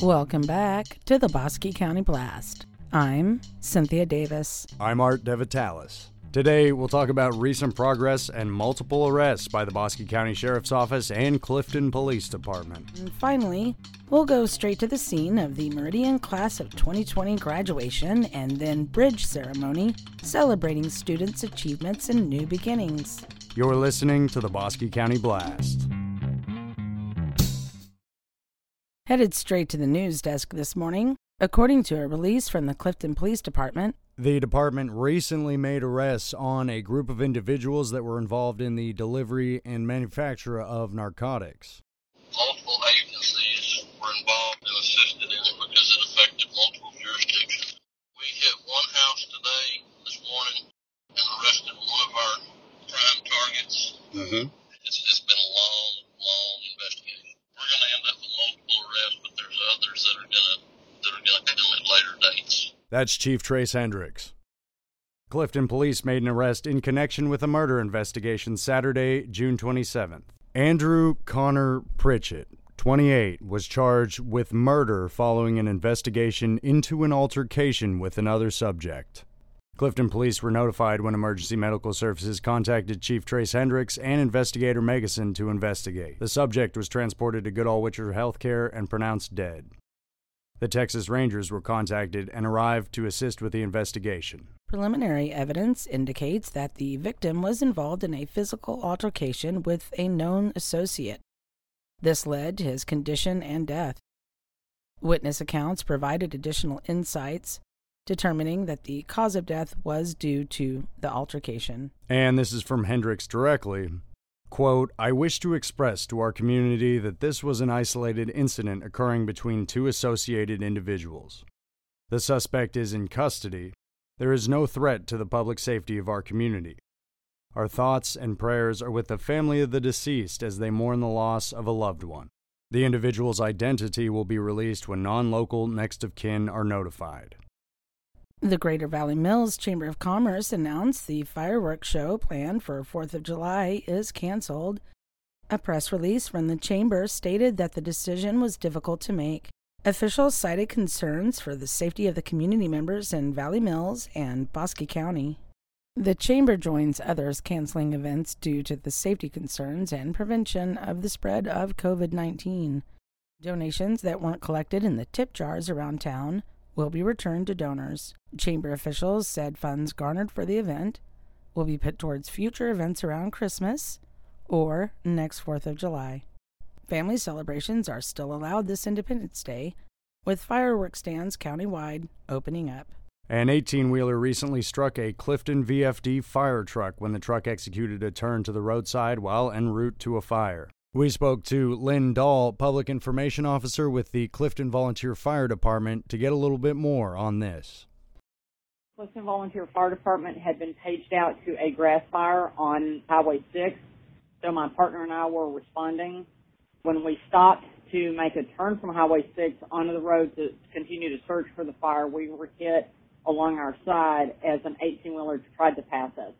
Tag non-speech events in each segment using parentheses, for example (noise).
Welcome back to the Bosque County Blast. I'm Cynthia Davis. I'm Art DeVitalis. Today, we'll talk about recent progress and multiple arrests by the Bosque County Sheriff's Office and Clifton Police Department. And finally, we'll go straight to the scene of the Meridian Class of 2020 graduation and then bridge ceremony celebrating students' achievements and new beginnings. You're listening to the Bosque County Blast. Headed straight to the news desk this morning, according to a release from the Clifton Police Department, The department recently made arrests on a group of individuals that were involved in the delivery and manufacture of narcotics. multiple agencies were involved and assisted in it because it affected multiple jurisdictions. We hit one house today, this morning, and arrested one of our prime targets. Mm-hmm. It's, it's been a long, long investigation. We're going to end up with multiple arrests, but there's others that are going to that are going to come at later dates. That's Chief Trace Hendricks. Clifton police made an arrest in connection with a murder investigation Saturday, June 27th. Andrew Connor Pritchett, 28, was charged with murder following an investigation into an altercation with another subject. Clifton police were notified when emergency medical services contacted Chief Trace Hendricks and investigator Megason to investigate. The subject was transported to Goodall Witcher Healthcare and pronounced dead. The Texas Rangers were contacted and arrived to assist with the investigation. preliminary evidence indicates that the victim was involved in a physical altercation with a known associate. This led to his condition and death. Witness accounts provided additional insights, determining that the cause of death was due to the altercation. And this is from Hendricks directly. Quote, I wish to express to our community that this was an isolated incident occurring between two associated individuals. The suspect is in custody. There is no threat to the public safety of our community. Our thoughts and prayers are with the family of the deceased as they mourn the loss of a loved one. The individual's identity will be released when non local next of kin are notified. The Greater Valley Mills Chamber of Commerce announced the fireworks show planned for 4th of July is canceled. A press release from the chamber stated that the decision was difficult to make. Officials cited concerns for the safety of the community members in Valley Mills and Bosque County. The chamber joins others canceling events due to the safety concerns and prevention of the spread of COVID 19. Donations that weren't collected in the tip jars around town will be returned to donors. Chamber officials said funds garnered for the event will be put towards future events around Christmas or next 4th of July. Family celebrations are still allowed this Independence Day, with fireworks stands countywide opening up. An 18 wheeler recently struck a Clifton VFD fire truck when the truck executed a turn to the roadside while en route to a fire. We spoke to Lynn Dahl, Public Information Officer with the Clifton Volunteer Fire Department, to get a little bit more on this. Clifton Volunteer Fire Department had been paged out to a grass fire on Highway 6, so my partner and I were responding. When we stopped to make a turn from Highway 6 onto the road to continue to search for the fire, we were hit along our side as an 18-wheeler tried to pass us.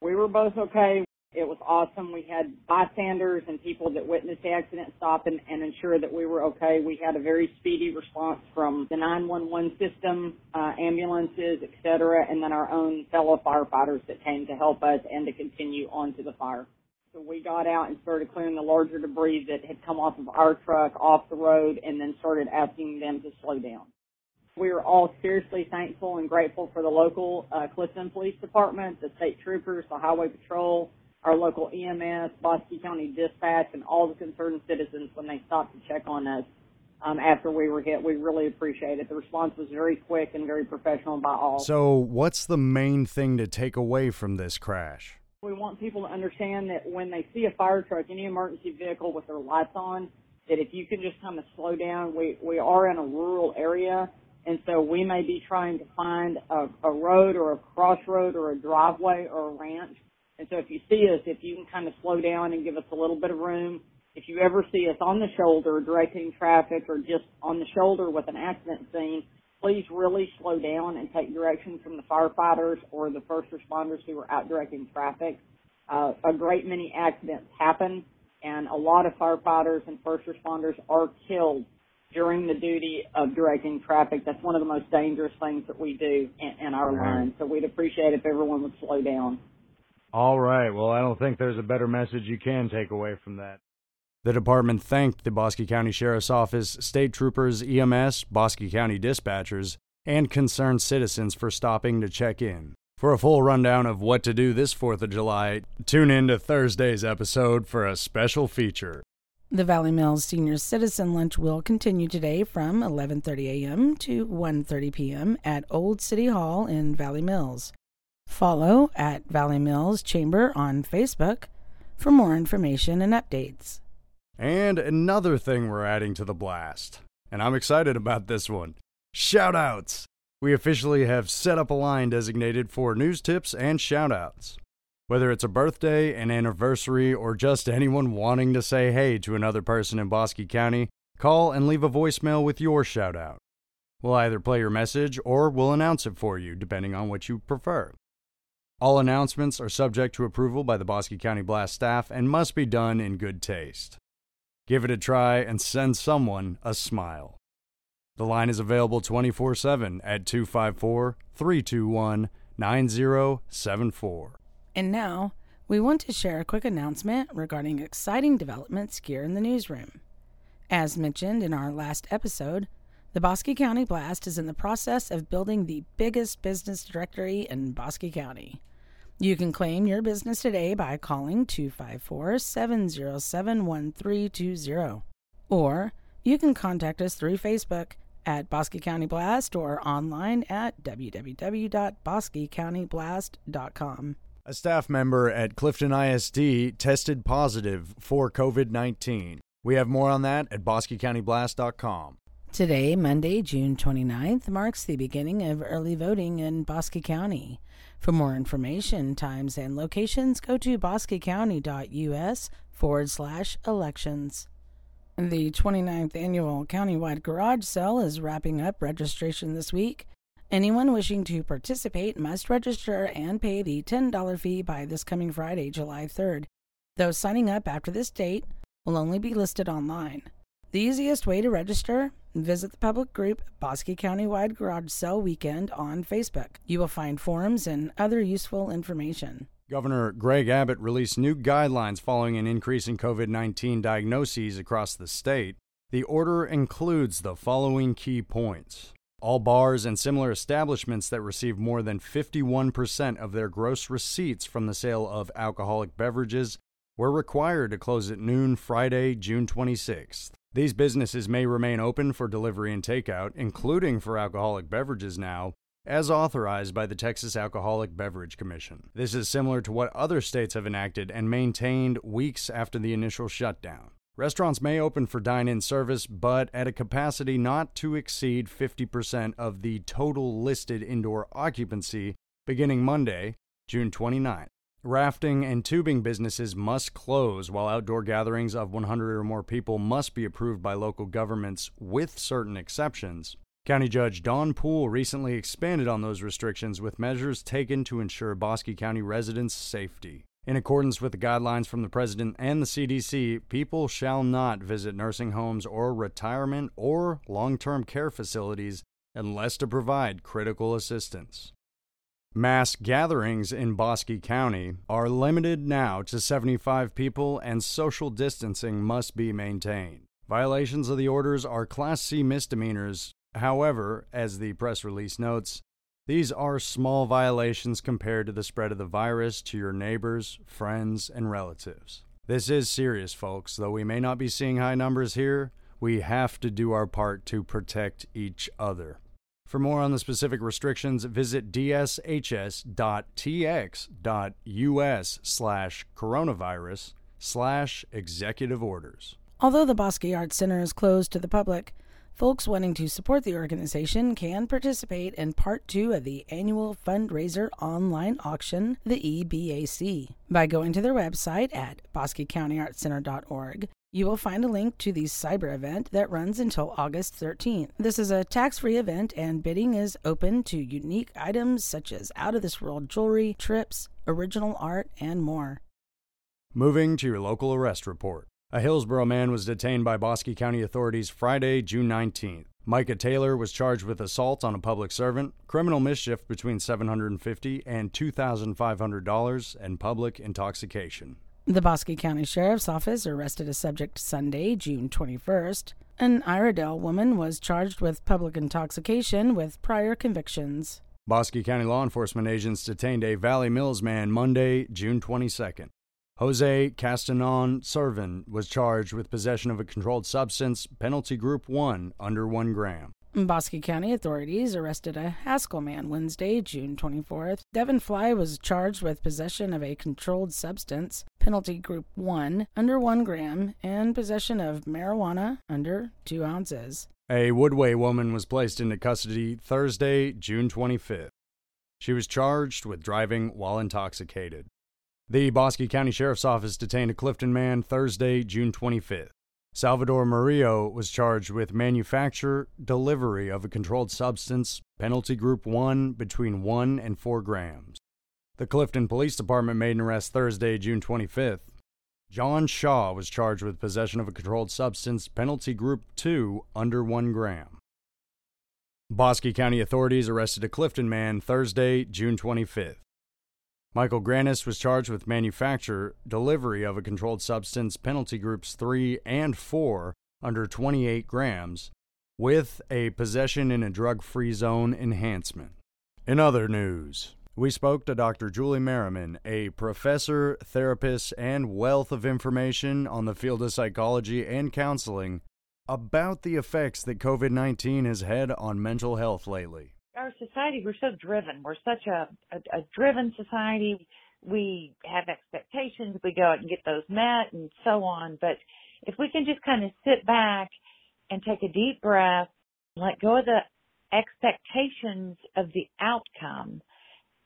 We were both okay. It was awesome. We had bystanders and people that witnessed the accident stop and, and ensure that we were okay. We had a very speedy response from the 911 system, uh, ambulances, et cetera, and then our own fellow firefighters that came to help us and to continue on to the fire. So we got out and started clearing the larger debris that had come off of our truck off the road and then started asking them to slow down. We are all seriously thankful and grateful for the local uh, Clifton Police Department, the state troopers, the highway patrol, our local EMS, Bosque County Dispatch, and all the concerned citizens when they stopped to check on us um, after we were hit. We really appreciate it. The response was very quick and very professional by all. So, what's the main thing to take away from this crash? We want people to understand that when they see a fire truck, any emergency vehicle with their lights on, that if you can just kind of slow down, we, we are in a rural area, and so we may be trying to find a, a road or a crossroad or a driveway or a ranch. And so if you see us, if you can kind of slow down and give us a little bit of room, if you ever see us on the shoulder directing traffic or just on the shoulder with an accident scene, please really slow down and take direction from the firefighters or the first responders who are out directing traffic. Uh, a great many accidents happen and a lot of firefighters and first responders are killed during the duty of directing traffic. That's one of the most dangerous things that we do in, in our Right. line. So we'd appreciate if everyone would slow down. All right. Well, I don't think there's a better message you can take away from that. The department thanked the Bosque County Sheriff's Office, state troopers, EMS, Bosque County dispatchers, and concerned citizens for stopping to check in. For a full rundown of what to do this 4th of July, tune in to Thursday's episode for a special feature. The Valley Mills Senior Citizen Lunch will continue today from 11:30 a.m. to 1:30 p.m. at Old City Hall in Valley Mills. Follow at Valley Mills Chamber on Facebook for more information and updates. And another thing we're adding to the blast, and I'm excited about this one shout outs. We officially have set up a line designated for news tips and shout outs. Whether it's a birthday, an anniversary, or just anyone wanting to say hey to another person in Bosque County, call and leave a voicemail with your shout out. We'll either play your message or we'll announce it for you, depending on what you prefer. All announcements are subject to approval by the Bosque County Blast staff and must be done in good taste. Give it a try and send someone a smile. The line is available 24 7 at 254 321 9074. And now, we want to share a quick announcement regarding exciting developments here in the newsroom. As mentioned in our last episode, the Bosque County Blast is in the process of building the biggest business directory in Bosque County. You can claim your business today by calling 254 707 1320. Or you can contact us through Facebook at Bosque County Blast or online at www.bosquecountyblast.com. A staff member at Clifton ISD tested positive for COVID 19. We have more on that at bosquecountyblast.com. Today, Monday, June 29th, marks the beginning of early voting in Bosque County. For more information, times, and locations, go to bosquecounty.us forward slash elections. The 29th annual countywide garage sale is wrapping up registration this week. Anyone wishing to participate must register and pay the $10 fee by this coming Friday, July 3rd. Those signing up after this date will only be listed online. The easiest way to register, visit the public group Bosque Countywide Garage Sale Weekend on Facebook. You will find forums and other useful information. Governor Greg Abbott released new guidelines following an increase in COVID 19 diagnoses across the state. The order includes the following key points. All bars and similar establishments that receive more than 51% of their gross receipts from the sale of alcoholic beverages were required to close at noon Friday, June 26th. These businesses may remain open for delivery and takeout, including for alcoholic beverages now, as authorized by the Texas Alcoholic Beverage Commission. This is similar to what other states have enacted and maintained weeks after the initial shutdown. Restaurants may open for dine in service, but at a capacity not to exceed 50% of the total listed indoor occupancy beginning Monday, June 29th. Rafting and tubing businesses must close, while outdoor gatherings of 100 or more people must be approved by local governments with certain exceptions. County Judge Don Poole recently expanded on those restrictions with measures taken to ensure Bosque County residents' safety. In accordance with the guidelines from the President and the CDC, people shall not visit nursing homes or retirement or long term care facilities unless to provide critical assistance. Mass gatherings in Bosque County are limited now to 75 people and social distancing must be maintained. Violations of the orders are Class C misdemeanors. However, as the press release notes, these are small violations compared to the spread of the virus to your neighbors, friends, and relatives. This is serious, folks. Though we may not be seeing high numbers here, we have to do our part to protect each other. For more on the specific restrictions, visit dshs.tx.us slash coronavirus slash executive orders. Although the Bosque Arts Center is closed to the public, folks wanting to support the organization can participate in part two of the annual fundraiser online auction, the EBAC, by going to their website at bosquecountyartscenter.org. You will find a link to the cyber event that runs until August 13th. This is a tax free event, and bidding is open to unique items such as out of this world jewelry, trips, original art, and more. Moving to your local arrest report. A Hillsboro man was detained by Bosque County authorities Friday, June 19th. Micah Taylor was charged with assault on a public servant, criminal mischief between $750 and $2,500, and public intoxication. The Bosque County Sheriff's Office arrested a subject Sunday, June 21st. An Iredell woman was charged with public intoxication with prior convictions. Bosque County law enforcement agents detained a Valley Mills man Monday, June 22nd. Jose Castanon Servin was charged with possession of a controlled substance, penalty group 1, under 1 gram. Bosque County authorities arrested a Haskell man Wednesday, June 24th. Devin Fly was charged with possession of a controlled substance, penalty group 1, under 1 gram, and possession of marijuana under 2 ounces. A Woodway woman was placed into custody Thursday, June 25th. She was charged with driving while intoxicated. The Bosque County Sheriff's Office detained a Clifton man Thursday, June 25th. Salvador Murillo was charged with manufacture, delivery of a controlled substance, penalty group 1, between 1 and 4 grams. The Clifton Police Department made an arrest Thursday, June 25th. John Shaw was charged with possession of a controlled substance, penalty group 2, under 1 gram. Bosque County authorities arrested a Clifton man Thursday, June 25th. Michael Granis was charged with manufacture, delivery of a controlled substance, penalty groups 3 and 4 under 28 grams, with a possession in a drug free zone enhancement. In other news, we spoke to Dr. Julie Merriman, a professor, therapist, and wealth of information on the field of psychology and counseling about the effects that COVID 19 has had on mental health lately our society, we're so driven. We're such a, a, a driven society. We have expectations. We go out and get those met and so on. But if we can just kind of sit back and take a deep breath, let go of the expectations of the outcome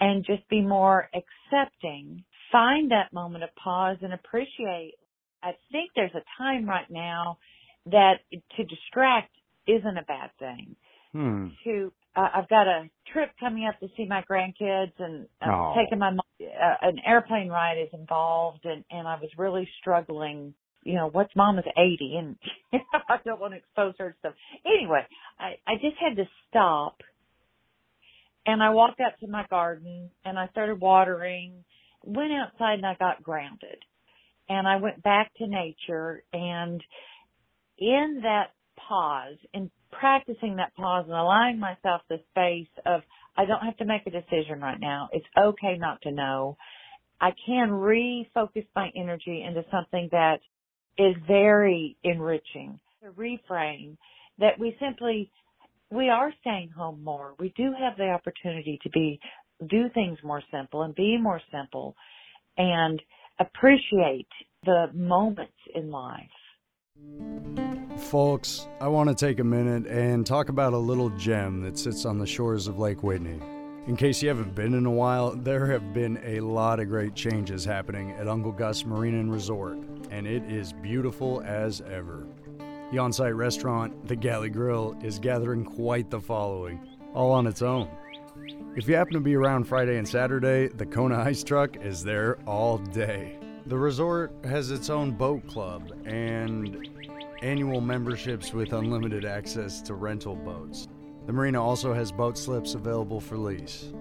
and just be more accepting, find that moment of pause and appreciate. I think there's a time right now that to distract isn't a bad thing. Hmm. To uh, I've got a trip coming up to see my grandkids and I'm Oh. taking my mom, uh, an airplane ride is involved and, and I was really struggling. You know, what's mom is 80 and (laughs) I don't want to expose her to stuff. Anyway, I, I just had to stop and I walked out to my garden and I started watering, went outside and I got grounded and I went back to nature and in that pause, in practicing that pause and allowing myself the space of, I don't have to make a decision right now. It's okay not to know. I can refocus my energy into something that is very enriching. To reframe that we simply, we are staying home more. We do have the opportunity to be, do things more simple and be more simple and appreciate the moments in life. Folks, I want to take a minute and talk about a little gem that sits on the shores of Lake Whitney. In case you haven't been in a while, there have been a lot of great changes happening at Uncle Gus Marina and Resort, and it is beautiful as ever. The on site restaurant, the Galley Grill, is gathering quite the following, all on its own. If you happen to be around Friday and Saturday, the Kona Ice Truck is there all day. The resort has its own boat club and annual memberships with unlimited access to rental boats. The marina also has boat slips available for lease.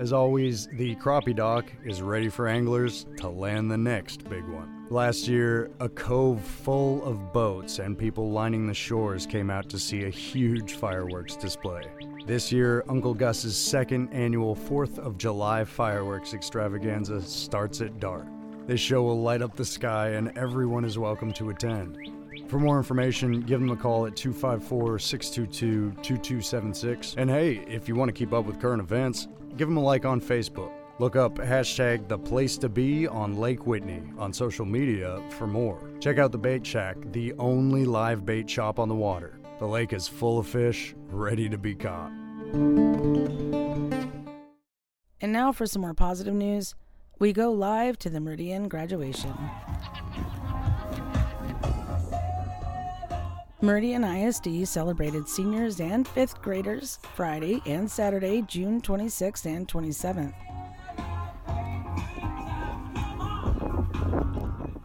As always, the crappie dock is ready for anglers to land the next big one. Last year, a cove full of boats and people lining the shores came out to see a huge fireworks display. This year, Uncle Gus's second annual 4th of July fireworks extravaganza starts at dark. This show will light up the sky and everyone is welcome to attend. For more information, give them a call at 254 622 2276. And hey, if you want to keep up with current events, give them a like on Facebook. Look up hashtag the place to be on Lake Whitney on social media for more. Check out the Bait Shack, the only live bait shop on the water. The lake is full of fish, ready to be caught. And now for some more positive news. We go live to the Meridian graduation. Meridian ISD celebrated seniors and fifth graders Friday and Saturday, June 26th and 27th.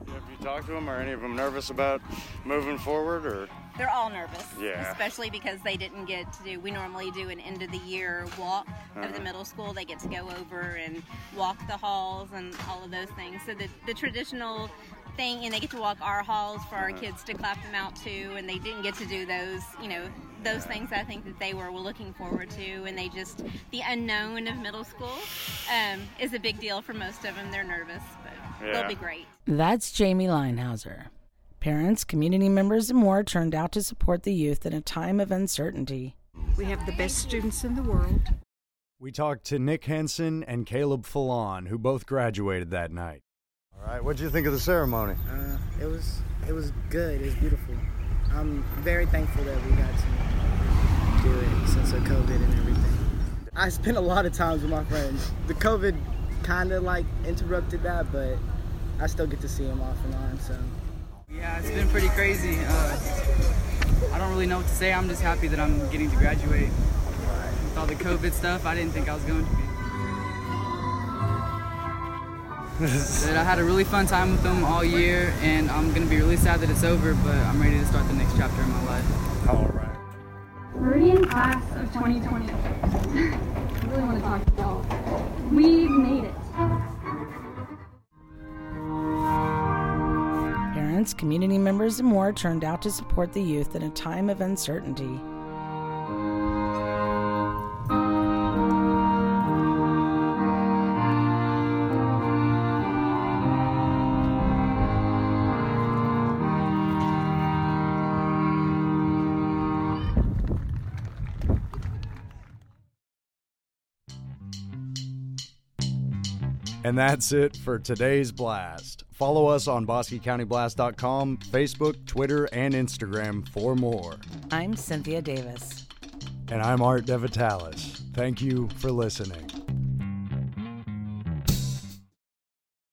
If you talk talk to them? Are any of them nervous about moving forward, or? They're all nervous. Yeah. Especially because they didn't get to do. We normally do an end of the year walk of the Uh-huh. middle school. They get to go over and walk the halls and all of those things. So the the traditional thing, and they get to walk our halls for our kids to clap them out to, and they didn't get to do those. You know. Those things I think that they were looking forward to, and they just the unknown of middle school um, is a big deal for most of them. They're nervous, but Yeah. they'll be great. That's Jamie Linehauser. Parents, community members, and more turned out to support the youth in a time of uncertainty. We have the best students in the world. We talked to Nick Henson and Caleb Fallon, who both graduated that night. All right, what did you think of the ceremony? Uh, it was it was good. It was beautiful. I'm very thankful that we got to do it since of COVID and everything. I spent a lot of times with my friends. The COVID kind of like interrupted that, but I still get to see them off and on. So Yeah, it's been pretty crazy. Uh, I don't really know what to say. I'm just happy that I'm getting to graduate. With all the COVID stuff, I didn't think I was going to be. But I had a really fun time with them all year, and I'm going to be really sad that it's over, but I'm ready to start the next chapter in my life. All right. Meridian class of 2020. (laughs) I really want to talk to y'all. We made it. Parents, community members, and more turned out to support the youth in a time of uncertainty. And that's it for today's blast. Follow us on BosqueCountyBlast.com, Facebook, Twitter, and Instagram for more. I'm Cynthia Davis. And I'm Art DeVitalis. Thank you for listening.